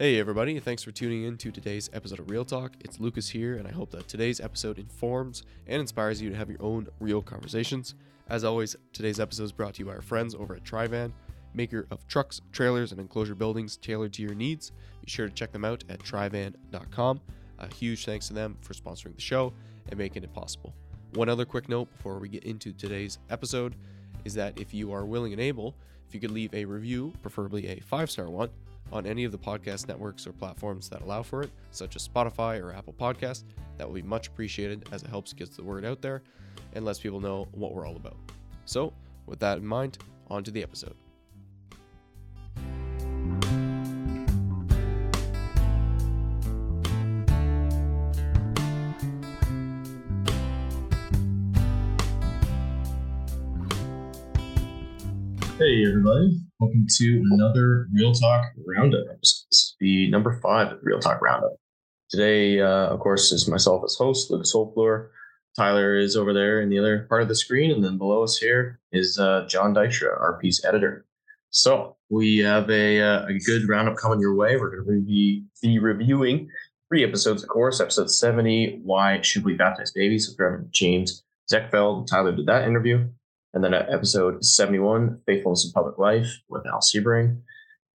Hey, everybody, thanks for tuning in to today's episode of Real Talk. It's Lucas here, and I hope that today's episode informs and inspires you to have your own real conversations. As always, today's episode is brought to you by our friends over at Trivan, maker of trucks, trailers, and enclosure buildings tailored to your needs. Be sure to check them out at trivan.com. A huge thanks to them for sponsoring the show and making it possible. One other quick note before we get into today's episode is that if you are willing and able, if you could leave a review, preferably a five star one, on any of the podcast networks or platforms that allow for it, such as Spotify or Apple Podcast, that will be much appreciated as it helps get the word out there and lets people know what we're all about. So, with that in mind, on to the episode. Hey, everybody. Welcome to another Real Talk Roundup episode. This is the number five of Real Talk Roundup. Today, uh, of course, is myself as host, Lucas Holfleur. Tyler is over there in the other part of the screen. And then below us here is uh, Jon Dykstra, our RP editor. So we have a, uh, a good roundup coming your way. We're going to be, be reviewing three episodes, of course. Episode 70, Why Should We Baptize Babies? with Reverend James Zekveld. Tyler did that interview. And then at episode 71, Faithfulness in Public Life with Al Siebring,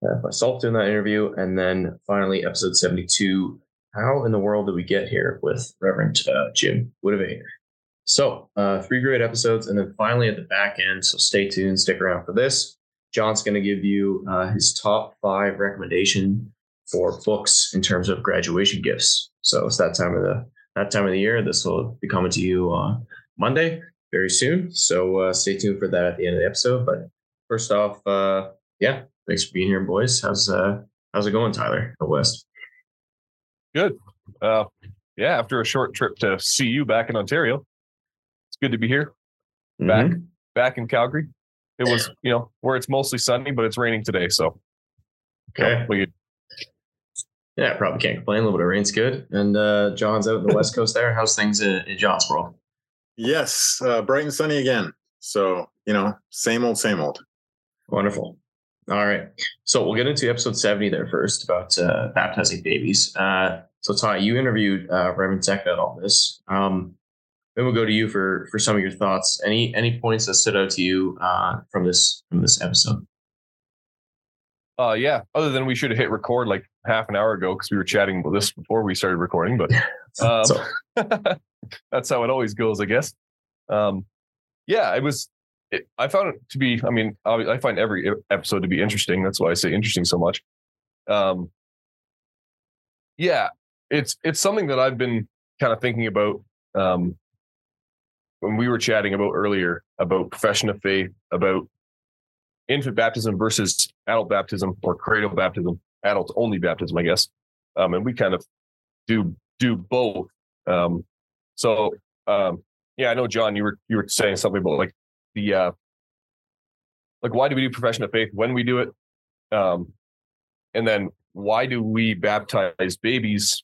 uh, myself doing that interview. And then finally, episode 72, How in the World Did We Get Here with Reverend uh, Jim Witteveen. So, uh, three great episodes. And then finally at the back end, so stay tuned, stick around for this. Jon's going to give you uh, his top five recommendation for books in terms of graduation gifts. So it's that time of the that time of the year. This will be coming to you on Monday very soon. So uh, stay tuned for that at the end of the episode. But first off, uh, yeah, thanks for being here, boys. How's uh, how's it going, Tyler? Out west. Good. Uh, yeah, after a short trip to see you back in Ontario, it's good to be here. Back Mhm. back in Calgary. It was, you know, where it's mostly sunny, but it's raining today. So you know, Okay. we Yeah, probably can't complain. A little bit of rain's good. And uh, Jon's out in the west coast there. How's things in, in Jon's world? Yes, uh, bright and sunny again. So you know, same old, same old. Wonderful. All right. So we'll get into episode 70 there first about uh, baptizing babies. Uh, so Ty, you interviewed uh, Reverend Zekveld on this. Um, then we'll go to you for for some of your thoughts. Any any points that stood out to you uh, from this from this episode? uh yeah, other than we should have hit record like half an hour ago because we were chatting about this before we started recording, but um, So- that's how it always goes, I guess. Um, yeah, it was. It, I found it to be. I mean, I, find every episode to be interesting. That's why I say interesting so much. Um, yeah, it's it's something that I've been kind of thinking about. Um, when we were chatting about earlier about profession of faith, about infant baptism versus adult baptism or cradle baptism, adult only baptism, I guess. Um, and we kind of do do both. Um, so um, yeah, I know Jon, you were you were saying something about like the uh, like why do we do profession of faith when we do it, um, and then why do we baptize babies,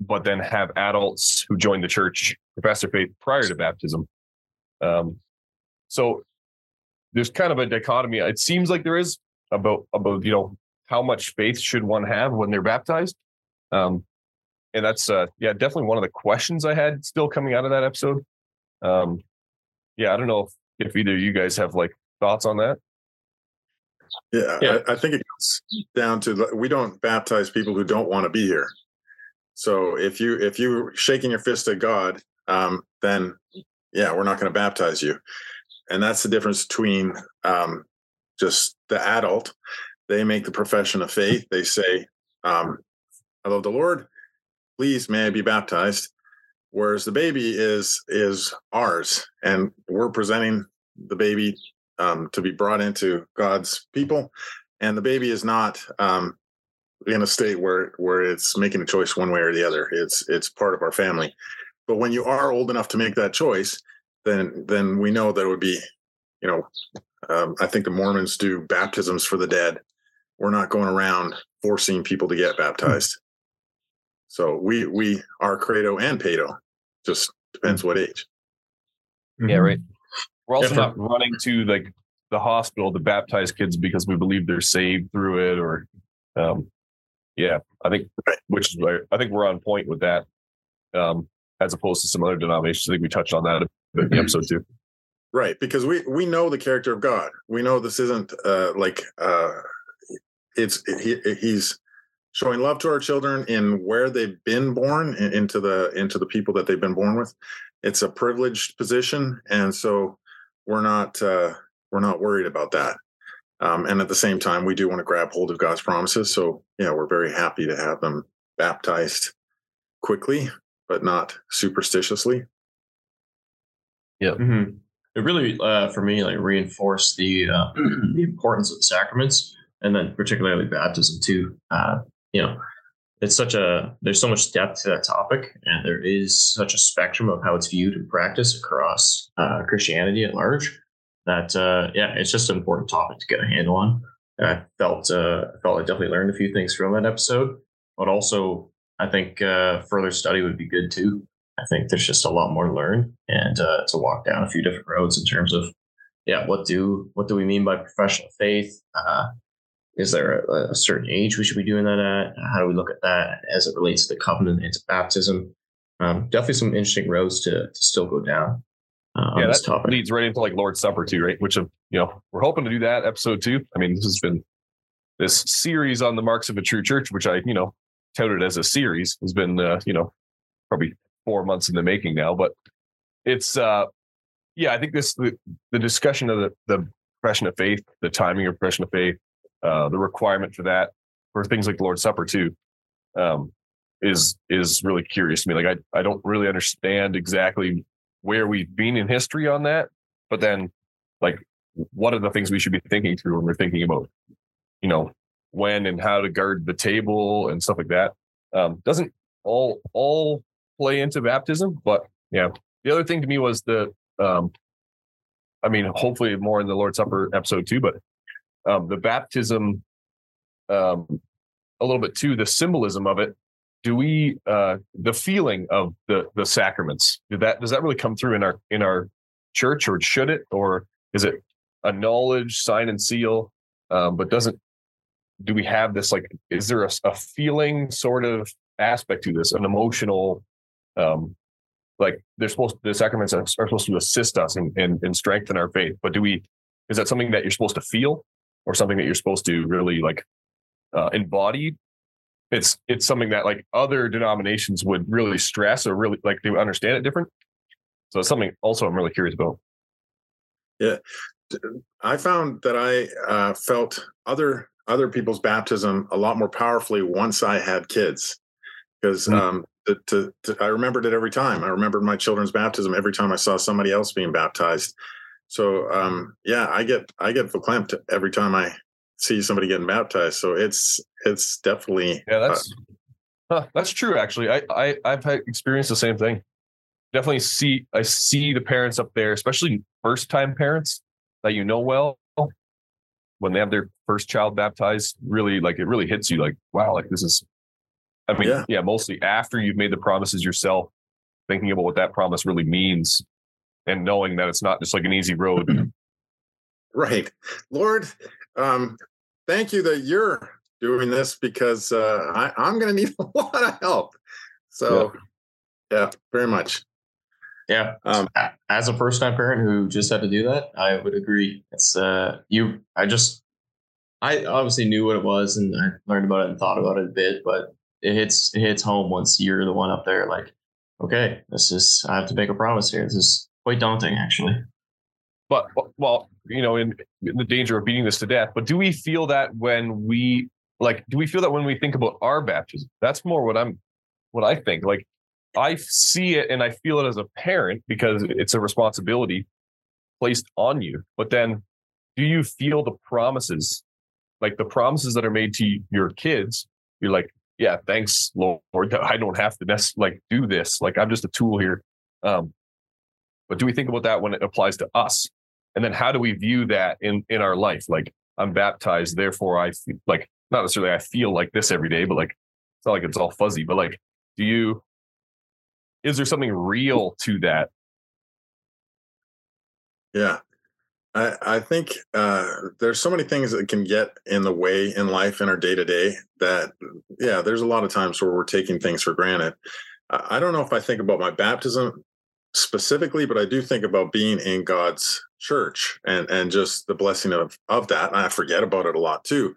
but then have adults who join the church profess their faith prior to baptism? Um, so there's kind of a dichotomy. It seems like there is about about you know how much faith should one have when they're baptized. Um, and that's uh yeah definitely one of the questions I had still coming out of that episode. Um, yeah, I don't know if, if either of you guys have like thoughts on that. Yeah, Yeah. I, I think it comes down to the- we don't baptize people who don't want to be here. So if you if you shaking your fist at God, um, then yeah, we're not going to baptize you. And that's the difference between um, just the adult. They make the profession of faith. They say, um, "I love the Lord. Please, may I be baptized." Whereas the baby is is ours, and we're presenting the baby um, to be brought into God's people, and the baby is not um, in a state where where it's making a choice one way or the other. It's it's part of our family. But when you are old enough to make that choice, then then we know that it would be, you know, um, I think the Mormons do baptisms for the dead. We're not going around forcing people to get baptized. So we we are credo and pedo, just depends what age. Yeah, right. We're also not running to like the hospital to baptize kids because we believe they're saved through it or um Yeah, I think which is where I think we're on point with that. Um, as opposed to some other denominations. I think we touched on that a bit in the episode too. Right, because we we know the character of God. We know this isn't uh, like uh, it's he, he's showing love to our children in where they've been born into the into the people that they've been born with. It's a privileged position, and so we're not uh, we're not worried about that. Um, and at the same time, we do want to grab hold of God's promises. So yeah, we're very happy to have them baptized quickly, but not superstitiously. Yeah. Mm-hmm. It really, uh, for me, like reinforced the uh, the importance of the sacraments, and then particularly baptism too. Uh, you know, it's such a there's so much depth to that topic, and there is such a spectrum of how it's viewed and practiced across uh, Christianity at large. That uh, yeah, it's just an important topic to get a handle on. I felt uh, I felt I definitely learned a few things from that episode, but also I think uh, further study would be good too. I think there's just a lot more to learn and uh, to walk down a few different roads in terms of, yeah, what do what do we mean by professional faith? Uh, is there a, a, certain age we should be doing that at? How do we look at that as it relates to the covenant and to baptism? Um, definitely some interesting roads to, to still go down. Uh, yeah, that topic. leads right into like Lord's Supper too, right? Which, of you know, we're hoping to do that episode two. I mean, this has been this series on the marks of a true church, which I, you know, touted as a series, has been, uh, you know, probably four months in the making now, but it's uh yeah, I think this the, the discussion of the, the profession of faith, the timing of profession of faith, uh, the requirement for that for things like the Lord's Supper too, um, is is really curious to me. Like I I don't really understand exactly where we've been in history on that, but then like what are the things we should be thinking through when we're thinking about, you know, when and how to guard the table and stuff like that. Um, doesn't all all play into baptism. But yeah, the other thing to me was the, um, I mean, hopefully more in the Lord's Supper episode too, but um, the baptism, um, a little bit too, the symbolism of it. Do we, uh, the feeling of the the sacraments, that does that really come through in our in our church, or should it, or is it a knowledge sign and seal, um, but doesn't do we have this like is there a, a, feeling sort of aspect to this an emotional um, like they're supposed the sacraments are, supposed to assist us and, and, and strengthen our faith but do we is that something that you're supposed to feel or something that you're supposed to really like uh, embody it's it's something that like other denominations would really stress or really like they would understand it different so it's something also i'm really curious about yeah i found that i uh, felt other other people's baptism a lot more powerfully once i had kids because mm-hmm. um, to, to, to, I remembered it every time. I remembered my children's baptism every time I saw somebody else being baptized. So um, yeah, I get I get verklempt every time I see somebody getting baptized. So it's it's definitely yeah that's uh, huh, that's true actually. I I I've had experienced the same thing. Definitely see I see the parents up there, especially first time parents that you know well when they have their first child baptized. Really like it really hits you like wow like this is I mean, yeah. yeah, mostly after you've made the promises yourself, thinking about what that promise really means and knowing that it's not just like an easy road. right. Lord, um, thank you that you're doing this because uh, I, I'm going to need a lot of help. So, yeah, yeah very much. Yeah. Um, as a first time parent who just had to do that, I would agree. It's uh, you, I just, I obviously knew what it was and I learned about it and thought about it a bit, but it hits it hits home once you're the one up there. Like, okay, this is I have to make a promise here. This is quite daunting, actually. But well, you know, in, the danger of beating this to death. But do we feel that when we like? Do we feel that when we think about our baptism? That's more what I'm, what I think. Like, I see it and I feel it as a parent because it's a responsibility placed on you. But then, do you feel the promises, like the promises that are made to your kids? You're like, yeah, thanks, Lord, I don't have to like do this. Like I'm just a tool here. Um, but do we think about that when it applies to us? And then how do we view that in in our life? Like I'm baptized, therefore I feel, like not necessarily I feel like this every day, but like it's not like it's all fuzzy. But like, do you? Is there something real to that? Yeah, I, I think uh, there's so many things that can get in the way in life in our day to day that, yeah, there's a lot of times where we're taking things for granted. I don't know if I think about my baptism specifically, but I do think about being in God's church and and just the blessing of of that. And I forget about it a lot too.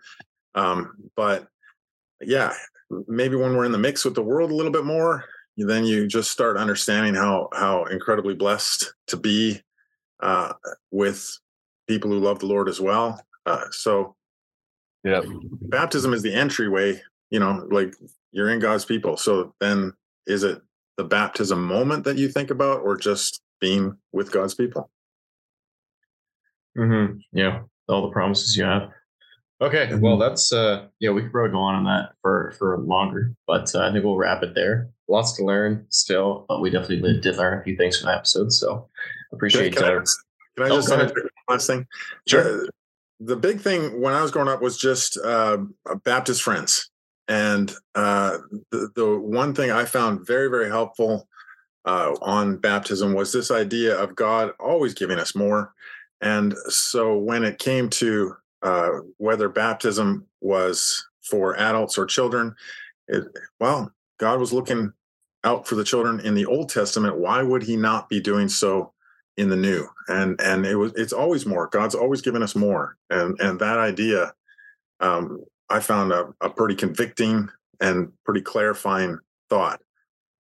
Um, but yeah, maybe when we're in the mix with the world a little bit more, then you just start understanding how how incredibly blessed to be uh, with people who love the Lord as well. Uh, so, yeah, baptism is the entryway. You know, like you're in God's people. So then, is it the baptism moment that you think about, or just being with God's people? Mm-hmm. Yeah, all the promises you have. Okay, mm-hmm. well, that's uh, yeah, we could probably go on on that for for longer, but uh, I think we'll wrap it there. Lots to learn still, but we definitely did learn a few things from the episode. So appreciate can, can, I, can I oh, just say last thing? Sure. The, the, big thing when I was growing up was just uh, Baptist friends, and uh, the the one thing I found very very helpful uh, on baptism was this idea of God always giving us more. And so when it came to uh, whether baptism was for adults or children. It, well, God was looking out for the children in the Old Testament. Why would He not be doing so in the New? And and it was it's always more. God's always given us more. And and that idea, um, I found a, a pretty convicting and pretty clarifying thought.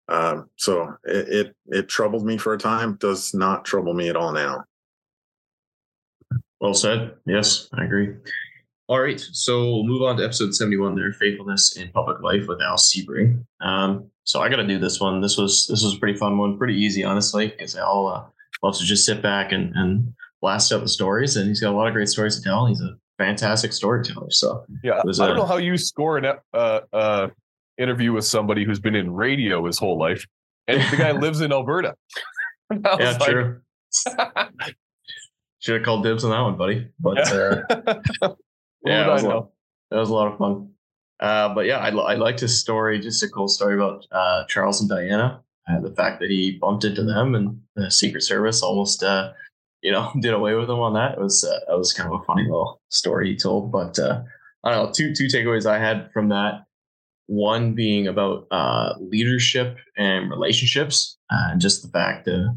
Um, so it, it it troubled me for a time. Does not trouble me at all now. Well said. Yes, I agree. All right, so we'll move on to episode 71 there, Faithfulness in Public Life with Al Siebring. Um, so I got to do this one. This was this was a pretty fun one, pretty easy, honestly, because Al uh, loves to just sit back and, and blast out the stories, and he's got a lot of great stories to tell. He's a fantastic storyteller. So yeah, was, I don't uh, know how you score an uh, uh, interview with somebody who's been in radio his whole life, and the guy lives in Alberta. yeah, like, true. Should have called dibs on that one, buddy. But uh, yeah, that was, lot, that was, a lot of fun. Uh, but yeah, I, I liked his story. Just a cool story about uh, Charles and Diana. Uh, the fact that he bumped into them and the Secret Service almost, uh, you know, did away with him on that. It was uh, that was kind of a funny little story he told. But I don't know. Two two takeaways I had from that. One being about leadership and relationships, and just the fact that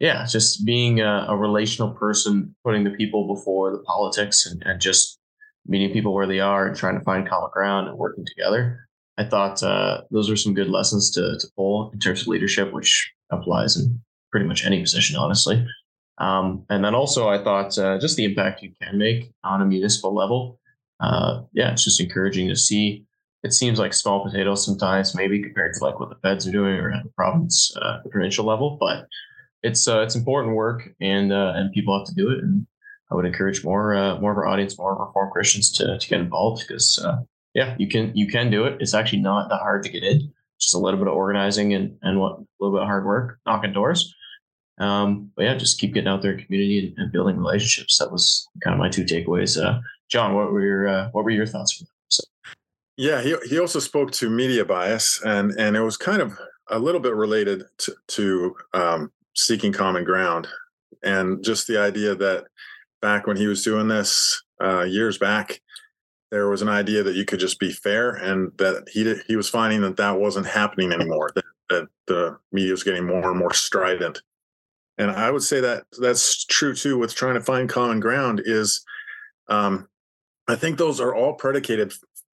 yeah, just being a, a, relational person, putting the people before the politics and, and, just meeting people where they are and trying to find common ground and working together. I thought uh, those are some good lessons to, to pull in terms of leadership, which applies in pretty much any position, honestly. Um, and then also, I thought uh, just the impact you can make on a municipal level. Uh, yeah, it's just encouraging to see. It seems like small potatoes sometimes, maybe compared to like what the feds are doing or at the province, uh, provincial level, but it's uh, it's important work, and uh, and people have to do it. And I would encourage more uh, more of our audience, more Reformed Christians to to get involved because yeah, you can you can do it. It's actually not that hard to get in. Just a little bit of organizing and and what a little bit of hard work, knocking doors. Um, but yeah, just keep getting out there in community and, and, building relationships. That was kind of my two takeaways. Uh, Jon, what were your uh, what were your thoughts for that? So. Yeah, he he also spoke to media bias, and and it was kind of a little bit related to, to um, seeking common ground and just the idea that back when he was doing this uh, years back there was an idea that you could just be fair and that he he was finding that that wasn't happening anymore that, that the media was getting more and more strident and i would say that that's true too with trying to find common ground is um, i think those are all predicated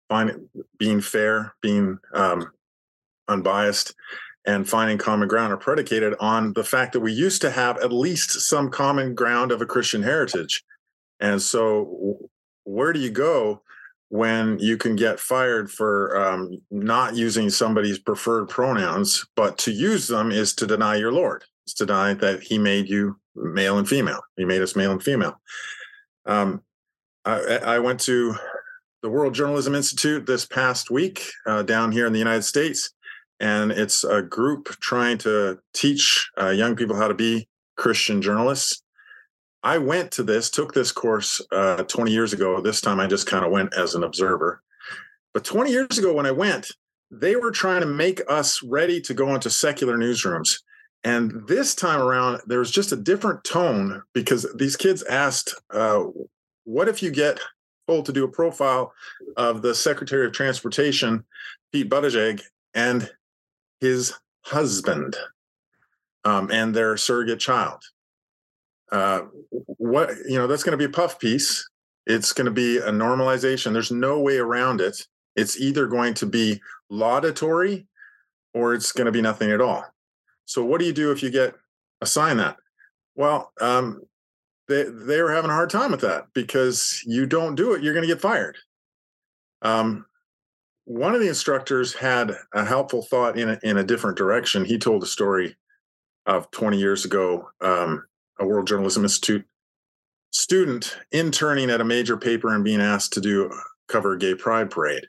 finding being fair being um, unbiased and finding common ground are predicated on the fact that we used to have at least some common ground of a Christian heritage. And so, where do you go when you can get fired for um, not using somebody's preferred pronouns, but to use them is to deny your Lord, deny that He made you male and female. He made us male and female. Um, I, I, went to the World Journalism Institute this past week uh, down here in the United States and it's a group trying to teach uh, young people how to be Christian journalists. I went to this, took this course uh, 20 years ago. This time I just kind of went as an observer. But 20 years ago, when I went, they were trying to make us ready to go into secular newsrooms. And this time around, there was just a different tone because these kids asked, uh, "What if you get told to do a profile of the Secretary of Transportation, Pete Buttigieg, and his husband, um, and their surrogate child?" Uh, what you know, that's going to be a puff piece. It's going to be a normalization. There's no way around it. It's either going to be laudatory or it's going to be nothing at all. So what do you do if you get assigned that? Well, um, they they were having a hard time with that because you don't do it, you're going to get fired. Um, one of the instructors had a helpful thought in a, in a different direction. He told a story of 20 years ago, um, a World Journalism Institute student interning at a major paper and being asked to do cover a gay pride parade,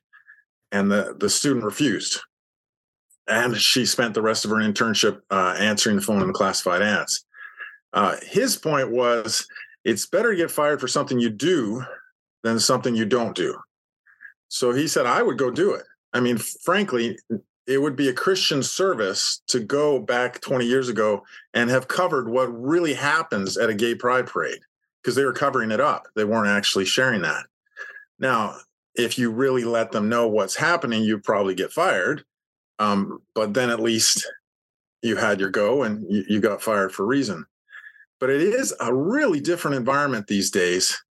and the the student refused and she spent the rest of her internship uh, answering the phone in the classified ads. Uh, his point was it's better to get fired for something you do than something you don't do. So he said, I would go do it. I mean, frankly, it would be a Christian service to go back 20 years ago and have covered what really happens at a gay pride parade because they were covering it up. They weren't actually sharing that. Now, if you really let them know what's happening, you probably get fired um, but then at least you had your go and you, you got fired for reason. But it is a really different environment these days.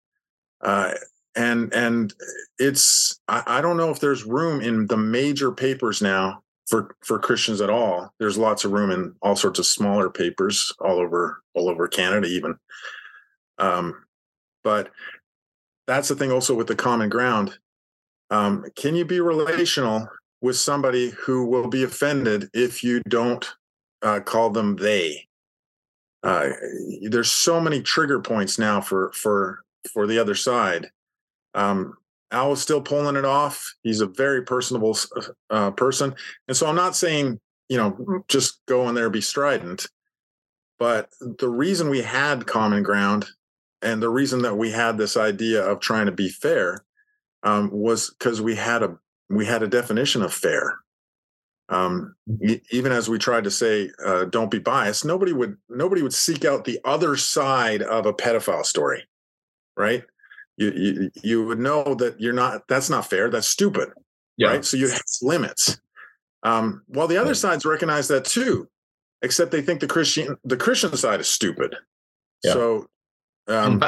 Uh, and and it's I, I don't know if there's room in the major papers now for for Christians at all. There's lots of room in all sorts of smaller papers all over all over Canada even. Um, but that's the thing also with the common ground. Um, can you be relational with somebody who will be offended if you don't uh, call them they. Uh, there's so many trigger points now for for for the other side. Um, Al is still pulling it off. He's a very personable uh, person, and so I'm not saying you know just go in there be strident, but the reason we had common ground and the reason that we had this idea of trying to be fair um, was because we had a we had a definition of fair. Um, e- even as we tried to say, uh, "Don't be biased," nobody would nobody would seek out the other side of a pedophile story, right? You you, you would know that you're not. That's not fair. That's stupid, yeah. right? So you have limits. Um, while the other sides recognize that too, except they think the Christian the Christian side is stupid. Yeah. So um,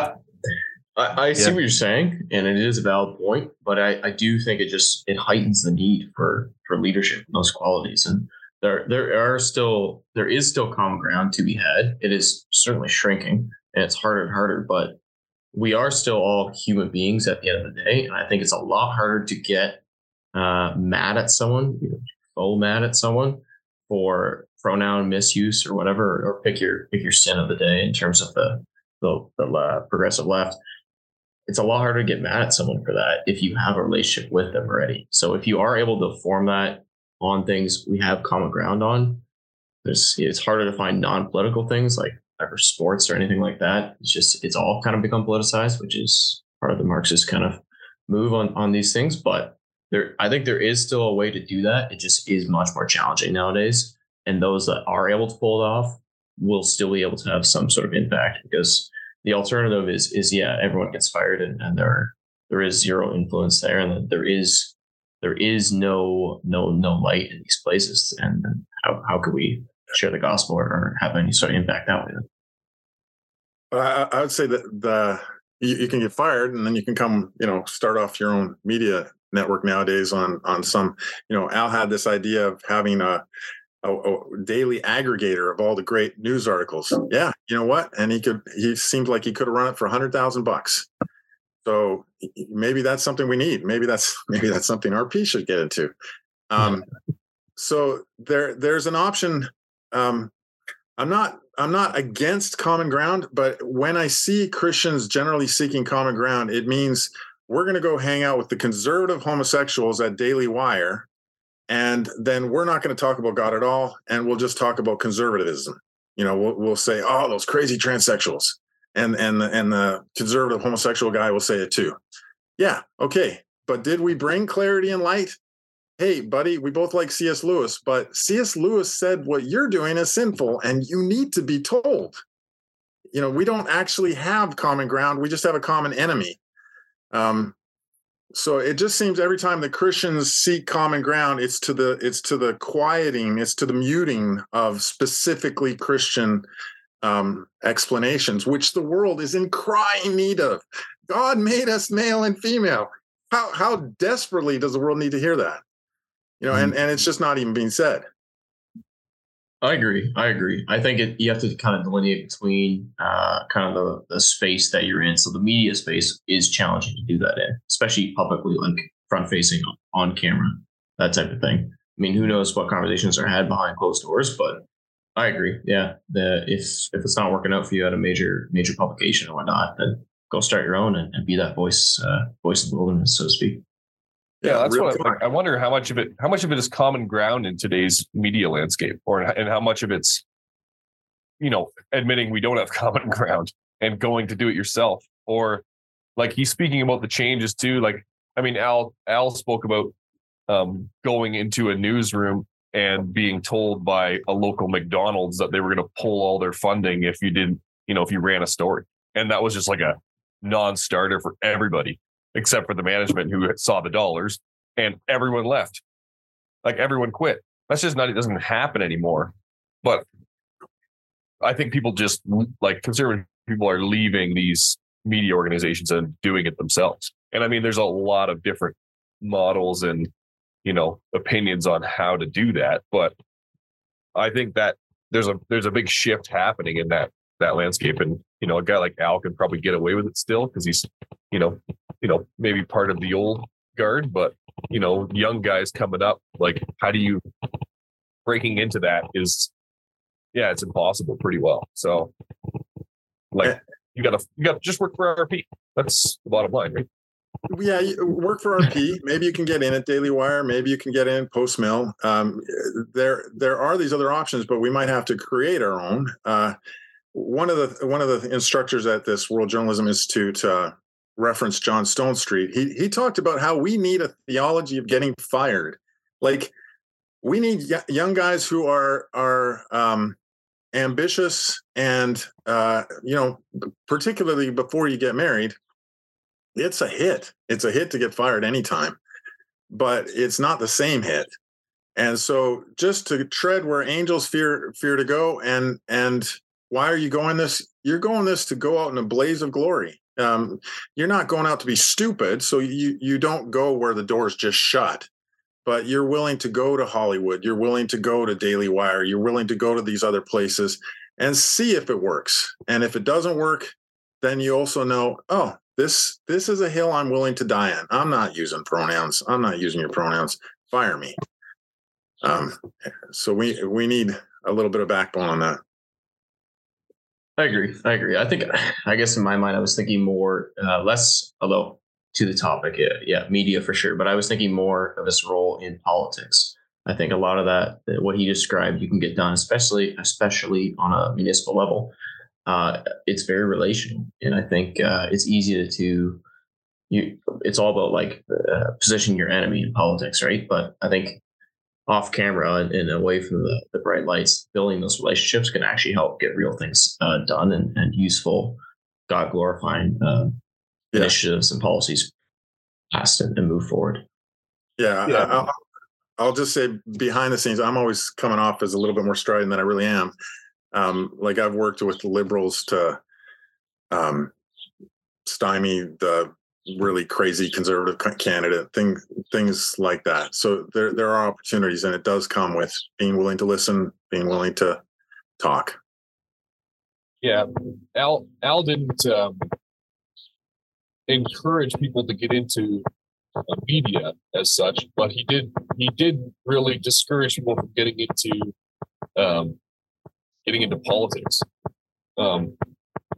I, I see yeah. what you're saying, and it is a valid point, but I, I do think it just it heightens the need for for leadership and those qualities. And there there are still there is still common ground to be had. It is certainly shrinking and it's harder and harder, but we are still all human beings at the end of the day. And I think it's a lot harder to get uh, mad at someone, you know, mad at someone for pronoun misuse or whatever, or pick your pick your sin of the day in terms of the the, the uh, progressive left it's a lot harder to get mad at someone for that if you have a relationship with them already. So if you are able to form that on things we have common ground on, there's it's harder to find non-political things like ever sports or anything like that. It's just it's all kind of become politicized, which is part of the Marxist kind of move on on these things. But there, I think there is still a way to do that. It just is much more challenging nowadays. And those that are able to pull it off will still be able to have some sort of impact because the alternative is is yeah, everyone gets fired and, and there there is zero influence there, and there is there is no no no light in these places. And how how could we share the gospel or, have any sort of impact that way? I, I would say that the you, you, can get fired and then you can come you know start off your own media network nowadays on on some you know al had this idea of having a a, a, daily aggregator of all the great news articles. Yeah, you know what? And he could. He seemed like he could have run it for a hundred thousand bucks. So maybe that's something we need. Maybe that's maybe that's something RP should get into. Um, so there there's an option. Um, I'm not I'm not against common ground, but when I see Christians generally seeking common ground, it means we're going to go hang out with the conservative homosexuals at Daily Wire and then we're not going to talk about God at all, and we'll just talk about conservatism. You know, we'll, we'll say, "Oh, those crazy transsexuals," and and the, and the conservative homosexual guy will say it too. Yeah, okay, but did we bring clarity and light? hey, buddy, we both like C.S. Lewis, but C.S. Lewis said what you're doing is sinful and you need to be told. You know, we don't actually have common ground, we just have a common enemy. Um, so it just seems every time the Christians seek common ground, it's to the it's to the quieting, it's to the muting of specifically Christian um, explanations, which the world is in crying need of. God made us male and female. How how desperately does the world need to hear that? You know, and and it's just not even being said. I agree. I agree. I think it, you have to kind of delineate between uh, kind of the, the space that you're in. So the media space is challenging to do that in, especially publicly, like front facing on camera, that type of thing. I mean, who knows what conversations are had behind closed doors, but I agree. Yeah, the if if it's not working out for you at a major major publication or whatnot, then go start your own and, and be that voice uh, voice of the wilderness, so to speak. Yeah, that's what I, I, wonder how much of it how much of it is common ground in today's media landscape, or and how much of it's you know admitting we don't have common ground and going to do it yourself, or like he's speaking about the changes too. Like I mean, Al Al spoke about um, going into a newsroom and being told by a local McDonald's that they were going to pull all their funding if you didn't, you know, if you ran a story, and that was just like a non-starter for everybody except for the management who saw the dollars and everyone left. Like everyone quit. That's just not, it doesn't happen anymore. But I think people just like conservative people are leaving these media organizations and doing it themselves. And I mean, there's a lot of different models and, you know, opinions on how to do that. But I think that there's a, there's a big shift happening in that, that landscape. And, you know, a guy like Al can probably get away with it still because he's, you know, you know, maybe part of the old guard, but you know, young guys coming up, like how do you breaking into that is yeah, it's impossible pretty well. So like you gotta you gotta just work for RP. That's the bottom line, right? Yeah, work for RP. Maybe you can get in at Daily Wire. Maybe you can get in Post Mill. Um, there, there are these other options, but we might have to create our own. Uh, one of the one of the instructors at this World Journalism Institute, uh, referenced John Stonestreet, he he talked about how we need a theology of getting fired. Like we need young guys who are are um, ambitious and uh, you know, particularly before you get married, it's a hit. It's a hit to get fired anytime, but it's not the same hit. And so, just to tread where angels fear fear to go, and and why are you going this? You're going this to go out in a blaze of glory um, you're not going out to be stupid, so you you don't go where the door's just shut. But you're willing to go to Hollywood. You're willing to go to Daily Wire. You're willing to go to these other places and see if it works. And if it doesn't work, then you also know, oh, this this is a hill I'm willing to die on. I'm not using pronouns. I'm not using your pronouns. Fire me. Um, so we we need a little bit of backbone on that. I agree. I agree. I think, I guess in my mind, I was thinking more, uh, less, although to the topic, yeah, yeah, media for sure. But I was thinking more of his role in politics. I think a lot of that, what he described, you can get done, especially, especially on a municipal level. Uh, it's very relational, and I think uh, it's easy to, you. It's all about like uh, positioning your enemy in politics, right? But I think off camera and, and away from the, the, bright lights, building those relationships can actually help get real things uh, done and, and, useful, God glorifying uh, yeah. initiatives and policies passed and, and move forward. Yeah, yeah. I, will I'll just say behind the scenes, I'm always coming off as a little bit more strident than I really am. Um, like I've worked with liberals to um, stymie the really crazy conservative candidate thing things like that. So there there are opportunities and it does come with being willing to listen being willing to talk. Yeah al al didn't um, encourage people to get into media as such but he did he did really discourage people from getting into um, getting into politics. Um,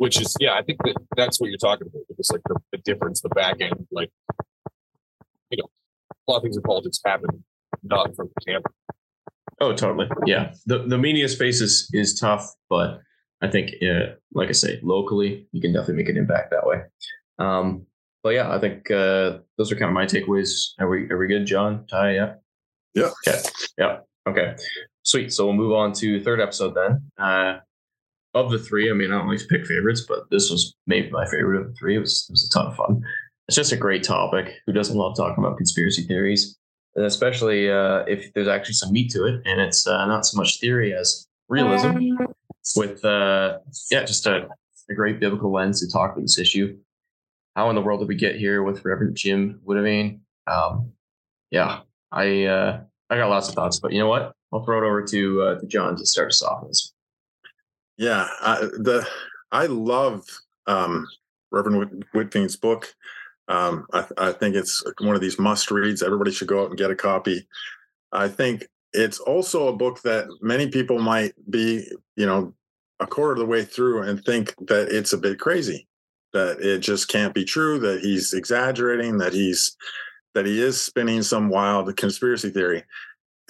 which is yeah i think that that's what you're talking about it's like the, the difference the back end like you know a lot of things in politics happen not from the camp oh totally yeah the the media space is is tough but i think uh, like i say locally you can definitely make an impact that way um but yeah i think uh those are kind of my takeaways are we are we good jon ty yeah Yeah. Okay. Yeah. Okay. Sweet. So we'll move on to third episode then. Uh, of the three, I mean, I don't always pick favorites, but this was maybe my favorite of the three. It was, it was a ton of fun. It's just a great topic. Who doesn't love talking about conspiracy theories? And especially uh, if there's actually some meat to it, and it's uh, not so much theory as realism. With uh, yeah, just a, a great biblical lens to talk about this issue. How in the world did we get here with Reverend Jim Witteveen? Um, yeah, I uh, I got lots of thoughts, but you know what? I'll throw it over to uh, to Jon to start us off. This. Yeah, I, the I love um, Reverend Witteveen's book. Um, I, I think it's one of these must reads. Everybody should go out and get a copy. I think it's also a book that many people might be, you know, a quarter of the way through and think that it's a bit crazy, that it just can't be true, that he's exaggerating, that he's that he is spinning some wild conspiracy theory,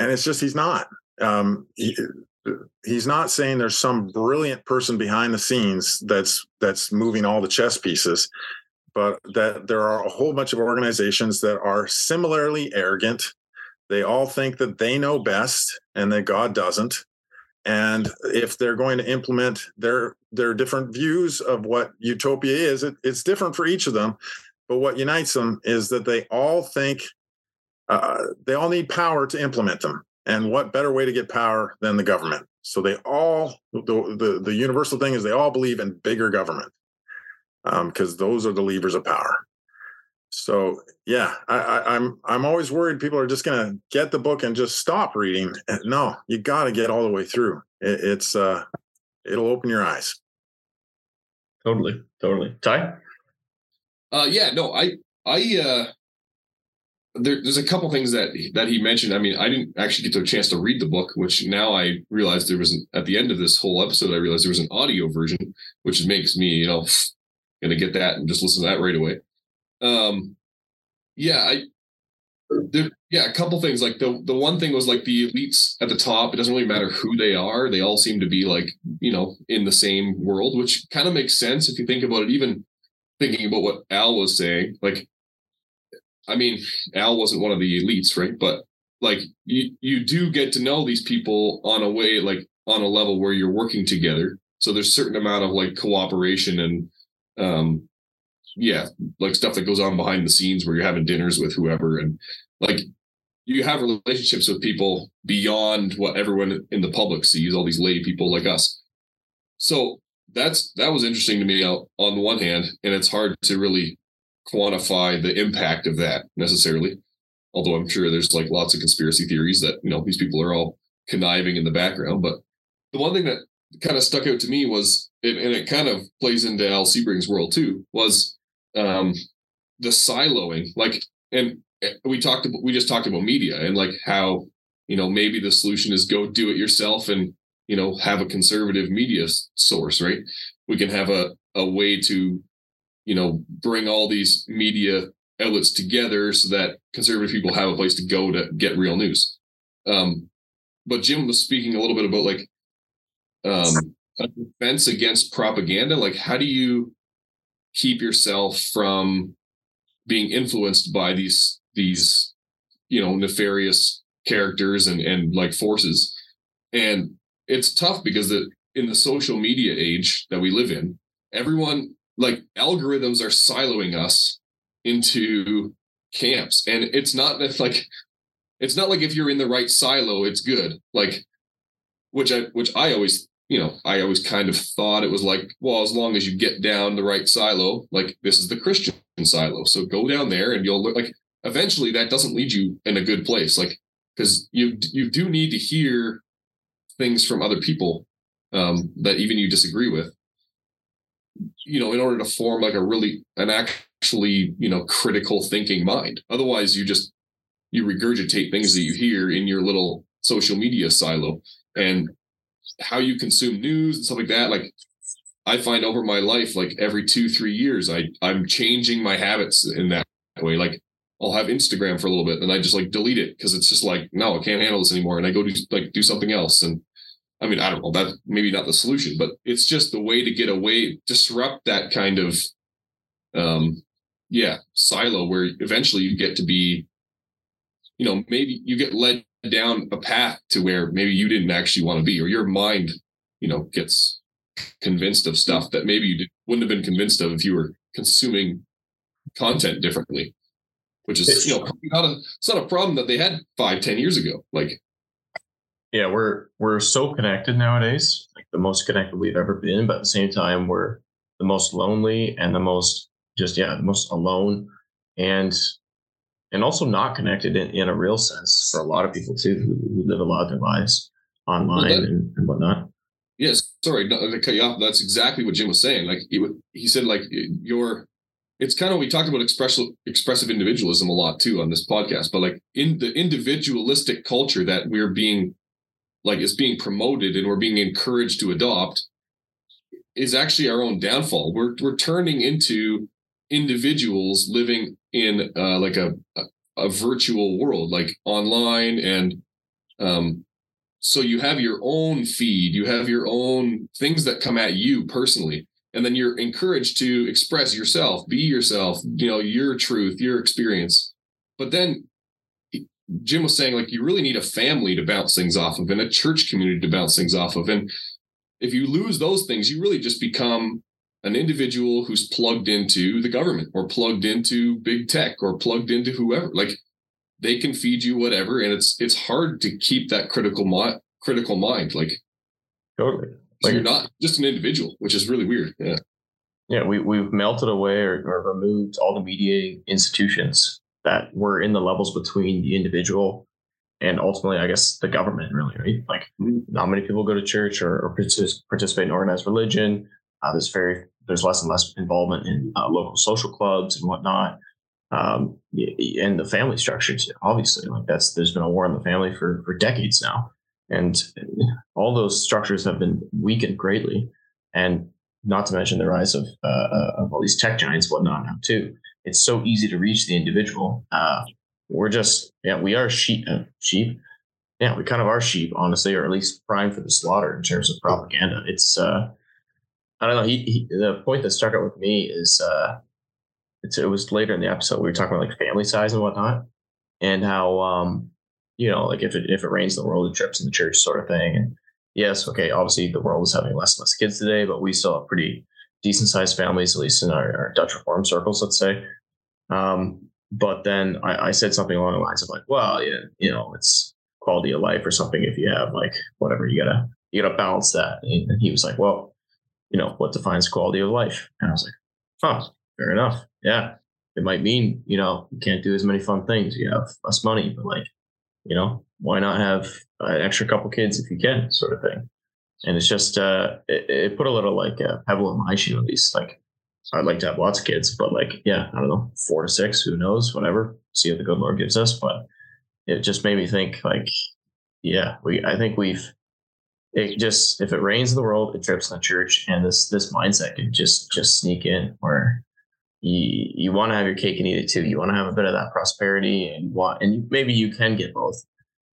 and it's just he's not. Um, he, he's not saying there's some brilliant person behind the scenes that's that's moving all the chess pieces but that there are a whole bunch of organizations that are similarly arrogant. They all think that they know best and that god doesn't. And if they're going to implement their their different views of what utopia is it, it's different for each of them. But what unites them is that they all think uh, they all need power to implement them and what better way to get power than the government? So they all the the, the universal thing is they all believe in bigger government because um, those are the levers of power. So yeah, I, I, I'm I'm always worried people are just gonna get the book and just stop reading. No, you got to get all the way through. It, it's uh, it'll open your eyes. Totally, totally. Ty. Uh, yeah, no, I I uh, there, there's a couple things that that he mentioned. I mean, I didn't actually get a chance to read the book, which now I realized there was an, at the end of this whole episode. I realized there was an audio version, which makes me, you know, gonna get that and just listen to that right away. Um, yeah, I there, yeah, a couple things. Like the the one thing was like the elites at the top. It doesn't really matter who they are; they all seem to be like you know in the same world, which kind of makes sense if you think about it. Even thinking about what Al was saying, like I mean, Al wasn't one of the elites, right? But like you you do get to know these people on a way like on a level where you're working together. So there's certain amount of like cooperation and um yeah, like stuff that goes on behind the scenes where you're having dinners with whoever and like you have relationships with people beyond what everyone in the public sees, all these lay people like us. So that's that was interesting to me on the one hand, and it's hard to really quantify the impact of that necessarily. Although I'm sure there's like lots of conspiracy theories that, you know, these people are all conniving in the background. But the one thing that kind of stuck out to me was, and it kind of plays into Al Siebring's world too, was um, the siloing. Like, and eh, we talked about, we just talked about media and like how, you know, maybe the solution is go do it yourself and, you know, have a conservative media source, right? We can have a, a way to you know, bring all these media outlets together so that conservative people have a place to go to get real news. Um, but Jim was speaking a little bit about like um, a defense against propaganda. Like, how do you keep yourself from being influenced by these these you know nefarious characters and and like forces? And it's tough because the in the social media age that we live in, everyone like algorithms are siloing us into camps. And it's not that like it's not like if you're in the right silo it's good. Like which i which i always you know i always kind of thought it was like well as long as you get down the right silo like this is the christian silo. So go down there and you'll look like eventually that doesn't lead you in a good place. Like because you you do need to hear things from other people um, that even you disagree with you know, in order to form like a really an actually, you know, critical thinking mind. Otherwise, you just you regurgitate things that you hear in your little social media silo and how you consume news and stuff like that. Like I find over my life, like every two, three years, I I'm changing my habits in that way. Like I'll have Instagram for a little bit and I just like delete it because it's just like, no, I can't handle this anymore. And I go do like do something else. And I mean, I don't know, that maybe not the solution, but it's just the way to get away, disrupt that kind of um yeah, silo where eventually you get to be, you know, maybe you get led down a path to where maybe you didn't actually want to be, or your mind, you know, gets convinced of stuff that maybe you did, wouldn't have been convinced of if you were consuming content differently. Which is, you know, not a it's not a problem that they had five, ten years ago. Like, yeah, we're we're so connected nowadays, like the most connected we've ever been, but at the same time, we're the most lonely and the most just yeah, the most alone and and also not connected in, in a real sense for a lot of people too who, who live a lot of their lives online well, that, and, and, whatnot. Yes, sorry to cut you off. That's exactly what Jim was saying. Like he, he said, like your it's kind of we talked about expressive expressive individualism a lot too on this podcast, but like in the individualistic culture that we're being like is being promoted and we're being encouraged to adopt is actually our own downfall. We're we're turning into individuals living in uh, like a, a, a virtual world, like online, and um, so you have your own feed, you have your own things that come at you personally, and then you're encouraged to express yourself, be yourself, you know, your truth, your experience. But then Jim was saying, like, you really need a family to bounce things off of and a church community to bounce things off of. And if you lose those things, you really just become an individual who's plugged into the government or plugged into big tech or plugged into whoever. Like they can feed you whatever and it's it's hard to keep that critical mind critical mind like totally. so like, you're not just an individual which is really weird. Yeah. Yeah we, we've melted away or, or removed all the mediating institutions that were in the levels between the individual and ultimately i guess the government really right like mm-hmm. not many people go to church or, or participate in organized religion uh, there's very there's less and less involvement in uh, local social clubs and whatnot, um, and the family structures. Obviously, like that's there's been a war in the family for for decades now, and all those structures have been weakened greatly, and not to mention the rise of uh, uh of all these tech giants, whatnot now too. It's so easy to reach the individual. Uh, we're just yeah, we are sheep. Uh, sheep. Yeah, we kind of are sheep, honestly, or at least prime for the slaughter in terms of propaganda. It's uh, I don't know. He, he, the point that stuck out with me is uh, it was later in the episode we were talking about like family size and whatnot, and how um, you know like if it if it rains in the world, it drips in the church sort of thing. And yes, okay, obviously the world is having less and less kids today, but we still have pretty decent sized families, at least in our, our Dutch Reform circles, let's say. Um, but then I, I said something along the lines of like, well, yeah, you know, it's quality of life or something if you have like whatever you gotta you gotta balance that. And he was like, well you know, what defines quality of life? And I was like, huh, fair enough. Yeah. It might mean, you know, you can't do as many fun things. You have less money, but like, you know, why not have an extra couple kids if you can, sort of thing. And it's just, uh, it, it put a little like a pebble in my shoe, at least. Like, I'd like to have lots of kids, but like, yeah, I don't know, four to six, who knows, whatever. See what the good Lord gives us. But it just made me think, like, yeah, we, I think we've, it just if it rains in the world, it drips in the church, and this this mindset can just just sneak in where you you want to have your cake and eat it too. You want to have a bit of that prosperity, and want and maybe you can get both,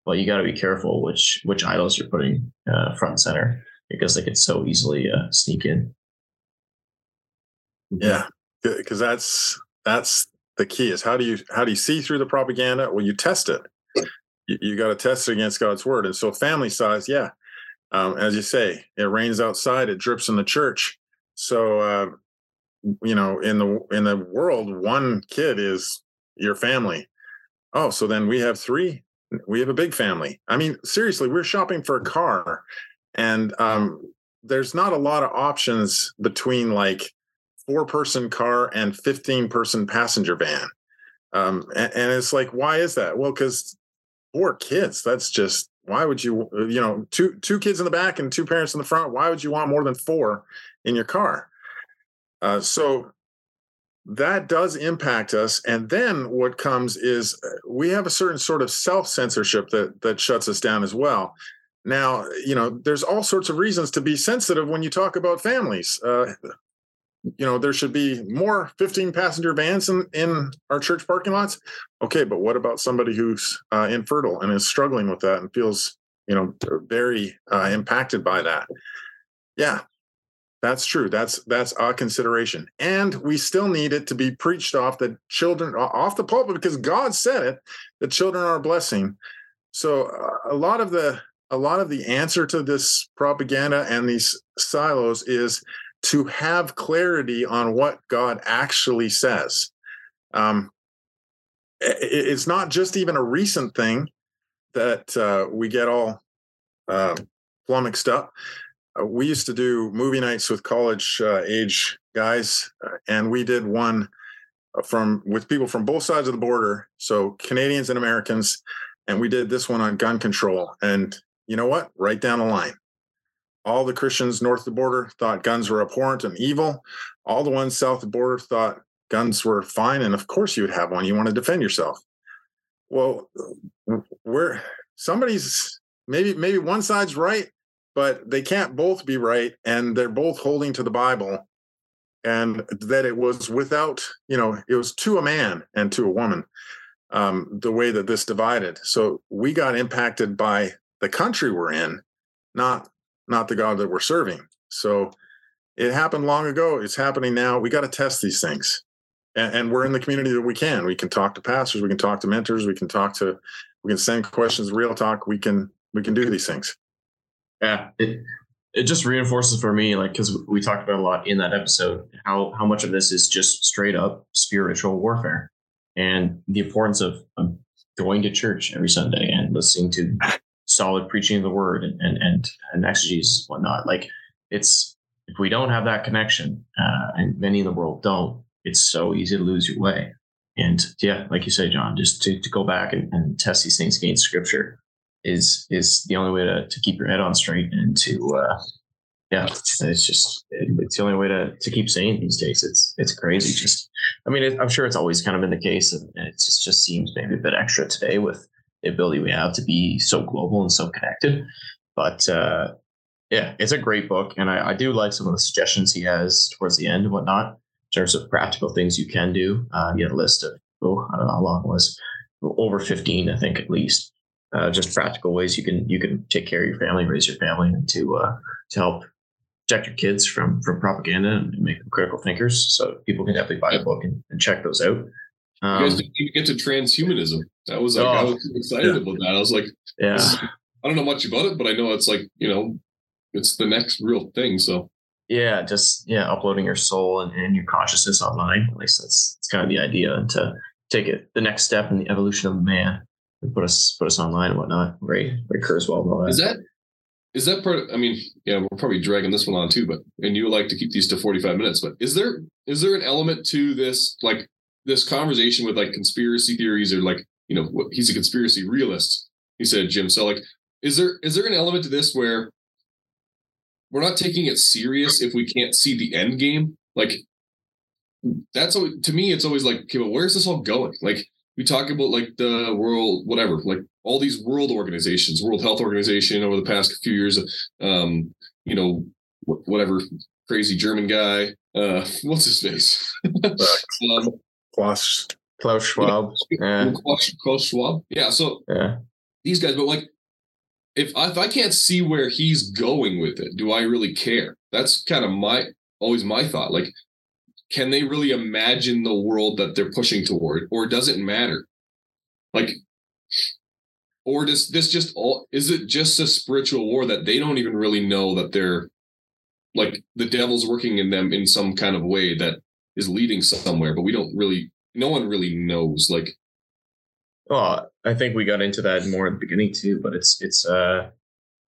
but you got to be careful which which idols you're putting uh, front and center because they can so easily uh, sneak in. Yeah, because that's that's the key is how do you how do you see through the propaganda? Well, you test it. You, you got to test it against God's word, and so family size, yeah um, as you say, it rains outside, it drips in the church. So, uh, you know, in the in the world, one kid is your family. Oh, so then we have three. We have a big family. I mean, seriously, we're shopping for a car, and um, there's not a lot of options between like four person car and 15 person passenger van. Um, and, and it's like, why is that? Well, because four kids, that's just why would you you know two two kids in the back and two parents in the front why would you want more than four in your car uh, so that does impact us. And then what comes is uh, we have a certain sort of self censorship that that shuts us down as well. Now you know there's all sorts of reasons to be sensitive when you talk about families. Uh, you know there should be more 15 passenger vans in, in our church parking lots. Okay but what about somebody who's uh, infertile and is struggling with that and feels you know very uh, impacted by that? Yeah that's true that's that's a consideration and we still need it to be preached off the children off the pulpit because god said it The children are a blessing so uh, a lot of the a lot of the answer to this propaganda and these silos is to have clarity on what God actually says. Um, it's not just even a recent thing that uh, we get all uh, flummoxed up. Uh, we used to do movie nights with college uh, age guys, uh, and we did one uh, from with people from both sides of the border, so Canadians and Americans, and we did this one on gun control. And you know what? Right down the line, all the Christians north of the border thought guns were abhorrent and evil. All the ones south of the border thought guns were fine, and of course you would have one. You want to defend yourself. Well, we're somebody's maybe maybe one side's right, but they can't both be right, and they're both holding to the Bible, and that it was without you know it was to a man and to a woman um, the way that this divided. So we got impacted by the country we're in, not not the God that we're serving. So it happened long ago. It's happening now. We got to test these things and, and, we're in the community that we can. We can talk to pastors, we can talk to mentors, we can talk to, we can send questions, real talk. We can we can do these things. Yeah, it it just reinforces for me, like because we talked about a lot in that episode, how how much of this is just straight up spiritual warfare, and the importance of, of going to church every Sunday and listening to solid preaching of the word and and and, and exegesis and whatnot. Like it's if we don't have that connection, uh, and many in the world don't, it's so easy to lose your way. And yeah, like you say, Jon, just to, to go back and, and test these things against scripture is is the only way to, to keep your head on straight and to uh, yeah, it's just it's the only way to, to keep saying these days. It's it's crazy. Just I mean, it, I'm sure it's always kind of been the case, and it just just seems maybe a bit extra today with the ability we have to be so global and so connected. But uh, yeah, it's a great book, and I, I do like some of the suggestions he has towards the end and whatnot in terms of practical things you can do. Uh, he had a list of, oh, I don't know how long it was, over 15, I think, at least. Uh, just practical ways you can you can take care of your family, raise your family, and to uh, to help protect your kids from from propaganda and make them critical thinkers. So people can definitely buy a book and, and check those out. Um, you guys didn't even get to transhumanism. That was like oh, I was excited yeah. about that. I was like, yeah, I don't know much about it, but I know it's like you know, it's the next real thing. So yeah, just yeah, uploading your soul and, and your consciousness online. At least that's that's kind of the idea, and to take it the next step in the evolution of man put us put us online and whatnot. Right, Ray Kurzweil. That. Is that is that part? Of, I mean, yeah, we're probably dragging this one on too, but and you like to keep these to forty five minutes. But is there is there an element to this like this conversation with like conspiracy theories or like you know what he's a conspiracy realist? He said Jim. So like, is there is there an element to this where we're not taking it serious if we can't see the end game. Like that's to me, it's always like, okay, but where's this all going? Like we talk about like the world, whatever, like all these world organizations, World Health Organization over the past few years, um, you know, whatever crazy German guy, uh, what's his face? um, Klaus Klaus Schwab. Yeah. Klaus, Klaus Schwab. Yeah. So yeah. these guys, but like if I, if I can't see where he's going with it, do I really care? That's kind of my always my thought. Like, can they really imagine the world that they're pushing toward, or does it matter? Like, or does this just all is it just a spiritual war that they don't even really know that they're like the devil's working in them in some kind of way that is leading somewhere, but we don't really no one really knows. Like well, I think we got into that more at the beginning too, but it's it's uh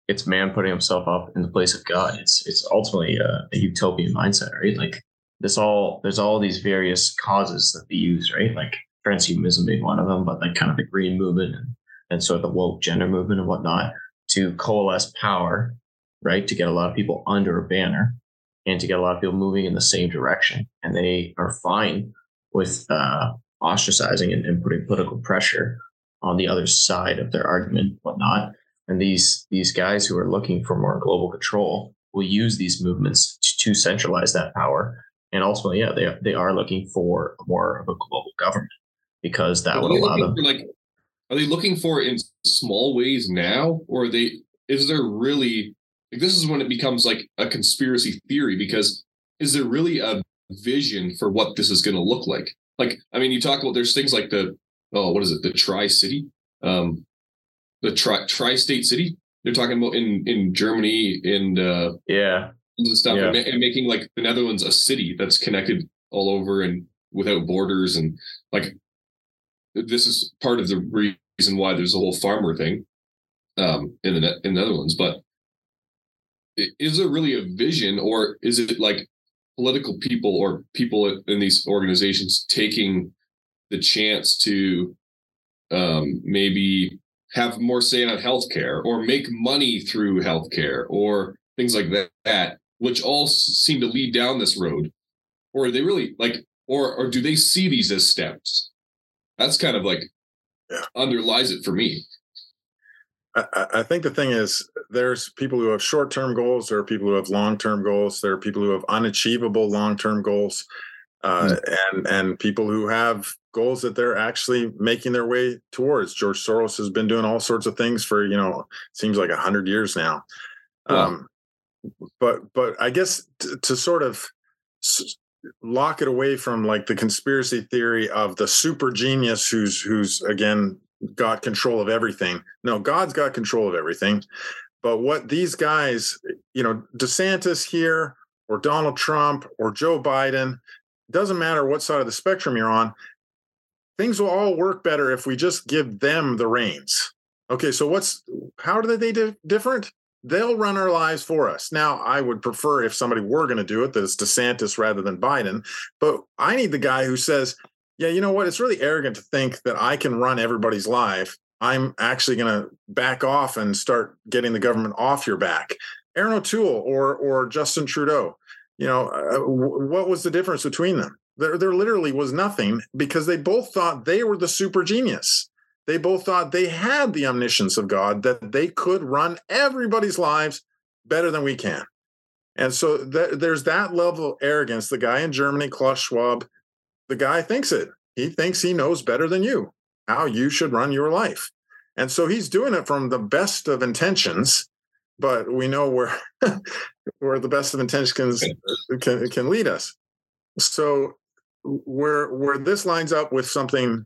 it's man putting himself up in the place of God. It's it's ultimately a, a utopian mindset, right? Like this all there's all these various causes that they use, right? Like transhumanism being one of them, but like kind of the green movement and, and sort of the woke gender movement and whatnot to coalesce power, right? To get a lot of people under a banner and to get a lot of people moving in the same direction. And they are fine with uh, ostracizing and, and putting political pressure on the other side of their argument, whatnot. And these these guys who are looking for more global control will use these movements to, to centralize that power. And ultimately, yeah, they they are looking for more of a global government because that are would allow them. like, are they looking for it in small ways now, or are they? Is there really? Like, this is when it becomes like a conspiracy theory because is there really a vision for what this is going to look like? Like, I mean, you talk about there's things like the oh, what is it, the Tri City, um, the tri tri-state city. They're talking about in in Germany and uh, Yeah. And stuff, Yeah. and, ma- and making like the Netherlands a city that's connected all over and without borders, and like this is part of the reason why there's a whole farmer thing um, in the in the Netherlands. But is there really a vision, or is it like political people or people in these organizations taking the chance to um, maybe have more say on healthcare or make money through healthcare or things like that which all seem to lead down this road or are they really like or or do they see these as steps that's kind of like Yeah. underlies it for me I, I- think the thing is, there's people who have short term goals. There are people who have long term goals. There are people who have unachievable long term goals, uh, and and people who have goals that they're actually making their way towards. George Soros has been doing all sorts of things for you know seems like a hundred years now. Wow. Um, but but I guess t- to sort of s- lock it away from like the conspiracy theory of the super genius who's who's again got control of everything. No, God's got control of everything. But what these guys, you know, DeSantis here or Donald Trump or Joe Biden, doesn't matter what side of the spectrum you're on, things will all work better if we just give them the reins. Okay, so what's how do they di- different? They'll run our lives for us. Now, I would prefer if somebody were going to do it, that it's DeSantis rather than Biden. But I need the guy who says, yeah, you know what? It's really arrogant to think that I can run everybody's life. I'm actually going to back off and start getting the government off your back. Erin O'Toole or or Justin Trudeau. You know, uh, w- what was the difference between them? There, there literally was nothing because they both thought they were the super genius. They both thought they had the omniscience of God that they could run everybody's lives better than we can. And so th- there's that level of arrogance. The guy in Germany, Klaus Schwab, the guy thinks it. He thinks he knows better than you how you should run your life. And so he's doing it from the best of intentions, but we know where where the best of intentions can, can can lead us. So where where this lines up with something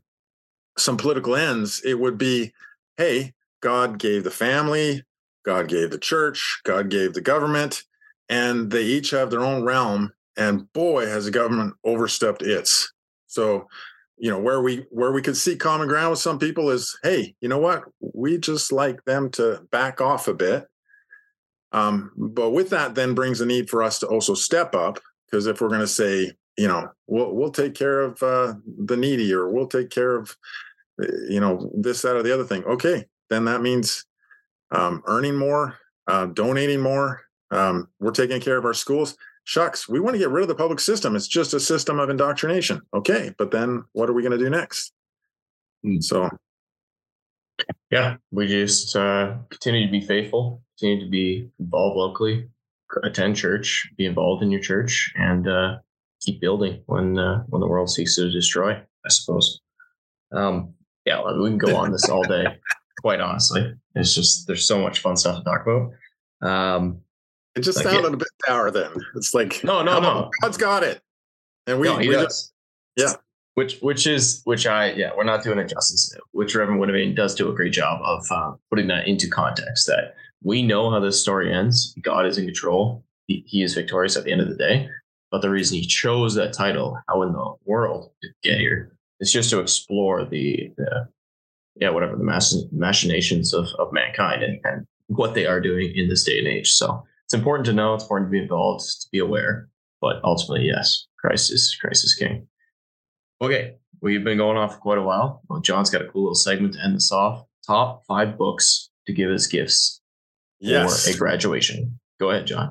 some political ends, it would be, hey, God gave the family, God gave the church, God gave the government, and they each have their own realm. And boy, has the government overstepped its. So, you know, where we where we could see common ground with some people is, hey, you know what? We just like them to back off a bit. Um, but with that, then brings the need for us to also step up because if we're going to say, you know, we'll we'll take care of uh, the needy or we'll take care of, you know, this, that, or the other thing. Okay, then that means um, earning more, uh, donating more. Um, we're taking care of our schools. Shucks, we want to get rid of the public system. It's just a system of indoctrination. Okay, but then what are we going to do next? Hmm. So Yeah, we just uh, continue to be faithful, continue to be involved locally, attend church, be involved in your church, and uh, keep building when uh, when the world seeks to destroy. I suppose. Um, yeah, well, we can go on this all day. Quite honestly, it's just there's so much fun stuff to talk about. Um, it just Like, sounded yeah. a bit dour then. It's like, No, no, no. God's got it. And we, no, he we does. just, yeah. Which which is which I yeah we're not doing it justice. Which Reverend Witteveen does do a great job of uh, putting that into context. That we know how this story ends. God is in control. He, he is victorious at the end of the day. But the reason he chose that title, how in the world did it get here, is just to explore the, the yeah whatever the mach- machinations of of mankind and, and what they are doing in this day and age. So it's important to know. It's important to be involved, to be aware. But ultimately, yes, Christ is Christ is King. Okay, we've been going on for quite a while. Well, Jon's got a cool little segment to end this off. Top five books to give as gifts yes. for a graduation. Go ahead, Jon.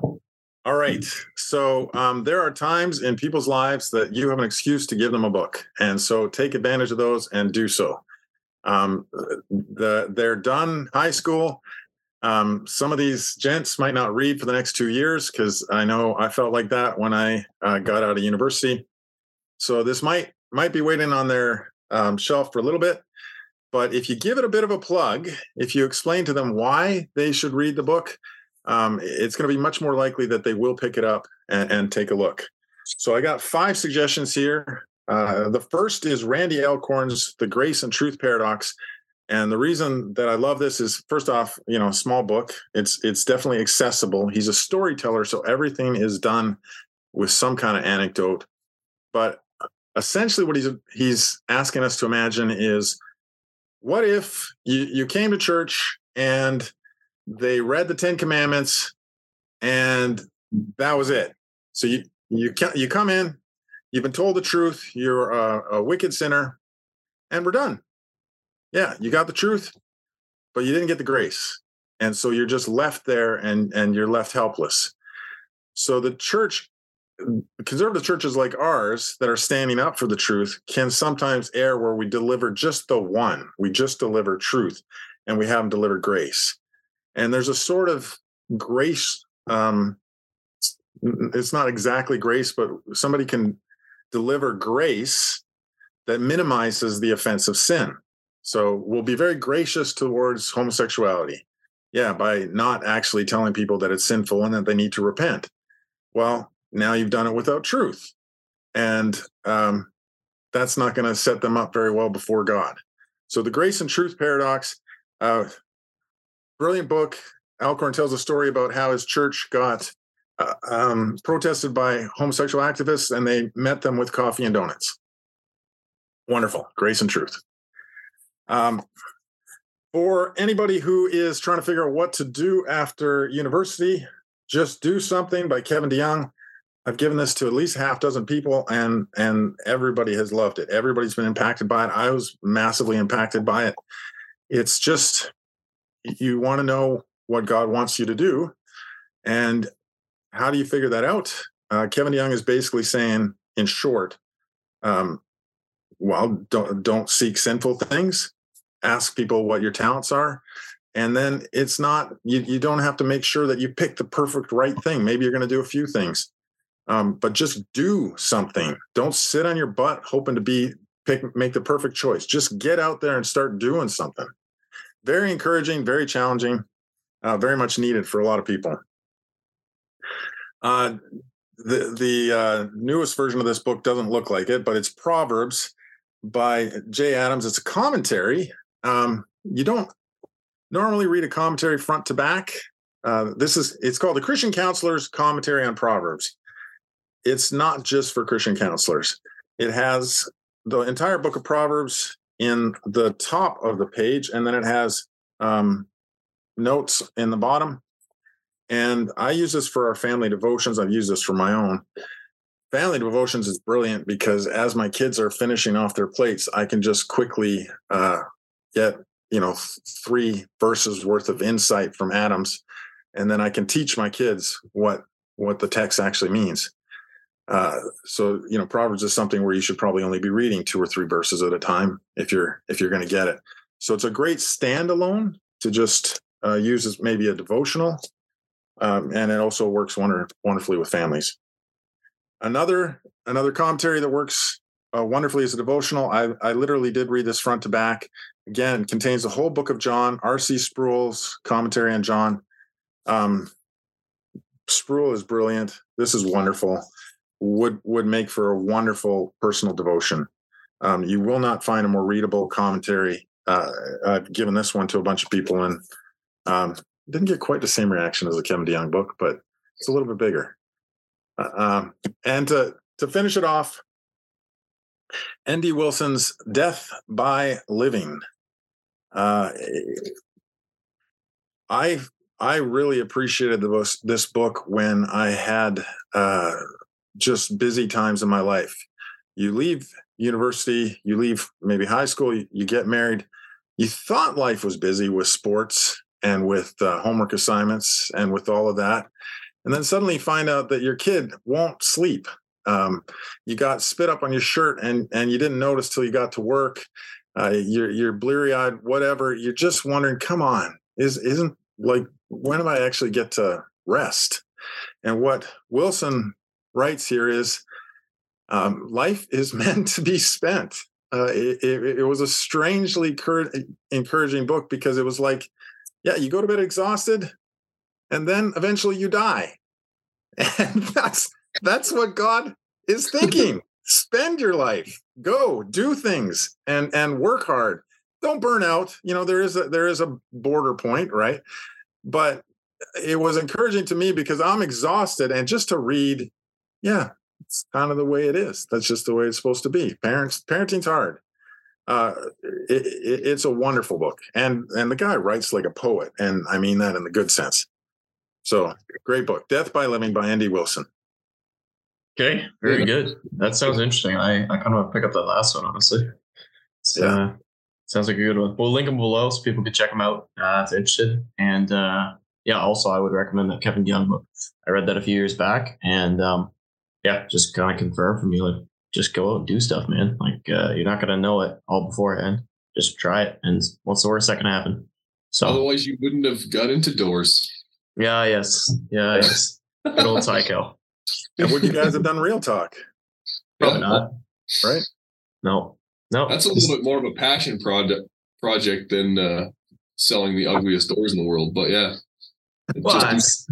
All right. So um, there are times in people's lives that you have an excuse to give them a book, and so take advantage of those and do so. Um, the they're done high school. Um, some of these gents might not read for the next two years because I know I felt like that when I uh, got out of university. So this might might be waiting on their um, shelf for a little bit. But if you give it a bit of a plug, if you explain to them why they should read the book, um, it's going to be much more likely that they will pick it up and, and take a look. So I got five suggestions here. Uh, the first is Randy Alcorn's The Grace and Truth Paradox. And the reason that I love this is first off, you know, small book. It's it's definitely accessible. He's a storyteller, so everything is done with some kind of anecdote. But essentially what he's he's asking us to imagine is what if you, you came to church and they read the 10 commandments and that was it. So you you you come in, you've been told the truth, you're a, a wicked sinner, and we're done yeah, you got the truth, but you didn't get the grace. And so you're just left there and and you're left helpless. So the church conservative churches like ours that are standing up for the truth can sometimes err where we deliver just the one. We just deliver truth and we haven't delivered grace. And there's a sort of grace um it's not exactly grace, but somebody can deliver grace that minimizes the offense of sin. So we'll be very gracious towards homosexuality. Yeah, by not actually telling people that it's sinful and that they need to repent. Well, now you've done it without truth. And um, that's not going to set them up very well before God. So the grace and truth paradox, uh, brilliant book. Alcorn tells a story about how his church got uh, um, protested by homosexual activists and they met them with coffee and donuts. Wonderful. Grace and truth. Um, for anybody who is trying to figure out what to do after university, just do something by Kevin DeYoung. I've given this to at least half dozen people, and and everybody has loved it. Everybody's been impacted by it. I was massively impacted by it. It's just you want to know what God wants you to do, and how do you figure that out? Uh, Kevin Young is basically saying, in short, um, well, don't don't seek sinful things. Ask people what your talents are. And then it's not you, you don't have to make sure that you pick the perfect right thing. Maybe you're going to do a few things. Um, but just do something. Don't sit on your butt hoping to be pick make the perfect choice. Just get out there and start doing something very encouraging very challenging uh, very much needed for a lot of people uh, the the uh, newest version of this book doesn't look like it but it's proverbs by jay adams it's a commentary um, you don't normally read a commentary front to back. Uh, this is it's called the Christian Counselor's Commentary on Proverbs. It's not just for Christian counselors. It has the entire book of Proverbs in the top of the page, and then it has um, notes in the bottom. And I use this for our family devotions. I've used this for my own. Family devotions is brilliant because as my kids are finishing off their plates, I can just quickly uh, get you know three verses worth of insight from Adams, and then I can teach my kids what what the text actually means. Uh, so you know, Proverbs is something where you should probably only be reading two or three verses at a time if you're if you're going to get it. So it's a great standalone to just uh, use as maybe a devotional, um, and it also works wonder, wonderfully with families. Another another commentary that works uh, wonderfully as a devotional. I, I literally did read this front to back. Again, contains the whole book of John, R.C. Sproul's commentary on John. Um, Sproul is brilliant. This is wonderful. Would would make for a wonderful personal devotion. Um, you will not find a more readable commentary. Uh, I've given this one to a bunch of people and um, didn't get quite the same reaction as the Kevin DeYoung book, but it's a little bit bigger. Uh, um, and to to finish it off, N.D. Wilson's Death by Living. Uh, I I really appreciated the, this book when I had uh, just busy times in my life. You leave university, you leave maybe high school, you, you get married. You thought life was busy with sports and with uh, homework assignments and with all of that. And then suddenly find out that your kid won't sleep um, you got spit up on your shirt and and you didn't notice till you got to work. Uh, you're you're bleary eyed, whatever. You're just wondering, come on, is isn't like when do I actually get to rest? And what Wilson writes here is, um, life is meant to be spent. Uh, it, it, it, was a strangely cur- encouraging book because it was like, yeah, you go to bed exhausted, and then eventually you die, and that's that's what God is thinking. Spend your life, go do things, and and work hard. don't burn out. You know, there is a there is a border point, right? But it was encouraging to me because I'm exhausted, and just to read, yeah, it's kind of the way it is. That's just the way it's supposed to be. Parents, parenting's hard. Uh, it, it, it's a wonderful book, and and the guy writes like a poet, and I mean that in the good sense. So great book, Death by Living by N.D. Wilson. Okay, very good. That sounds interesting. I, I kind of want to pick up that last one, honestly. It's, Yeah. uh, sounds like a good one. We'll link them below so people can check them out uh, if they're interested. And uh, yeah, also I would recommend that Kevin Young book. I read that a few years back, and um, yeah, just kind of confirm for me like just go out and do stuff, man. Like uh, you're not gonna know it all beforehand. Just try it, and what's the worst that can happen? So Otherwise, you wouldn't have got into doors. yeah, yes, yeah, yes. Good old Tycho. And would you guys have done real talk? Probably Yeah. not. Right. No, no. That's a little bit more of a passion project project than uh, selling the ugliest doors in the world. But yeah, It Well, just-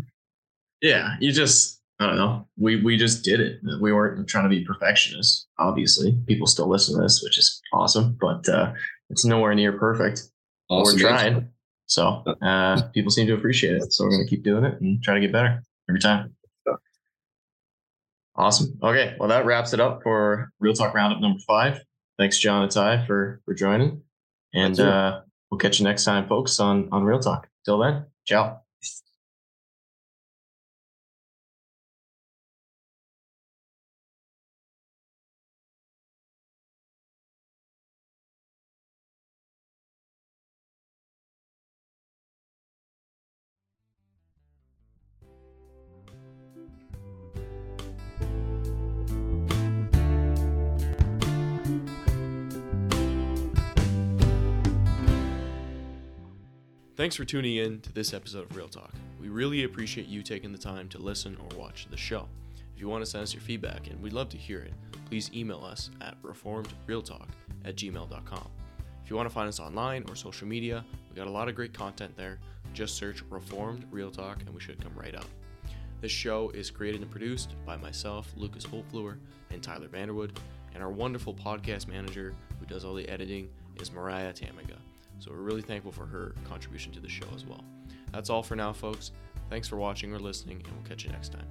yeah, you just I don't know. We we just did it. We weren't trying to be perfectionists. Obviously, people still listen to this, which is awesome. But uh, it's nowhere near perfect. awesome. We're trying, so uh, people seem to appreciate it. So we're gonna keep doing it and try to get better every time. Awesome. Okay, well that wraps it up for Real Talk Roundup number five. Thanks, Jon and Ty, for for joining, and uh, we'll catch you next time, folks, on on Real Talk. Till then, ciao. Thanks for tuning in to this episode of Real Talk. We really appreciate you taking the time to listen or watch the show. If you want to send us your feedback, and we'd love to hear it, please email us at reformedrealtalk at gmail.com. If you want to find us online or social media, we got a lot of great content there. Just search Reformed Real Talk and we should come right up. This show is created and produced by myself, Lucas Holtfluer, and Tyler Vanderwood, and our wonderful podcast manager who does all the editing is Mariah Tamiga. So we're really thankful for her contribution to the show as well. That's all for now, folks. Thanks for watching or listening, and we'll catch you next time.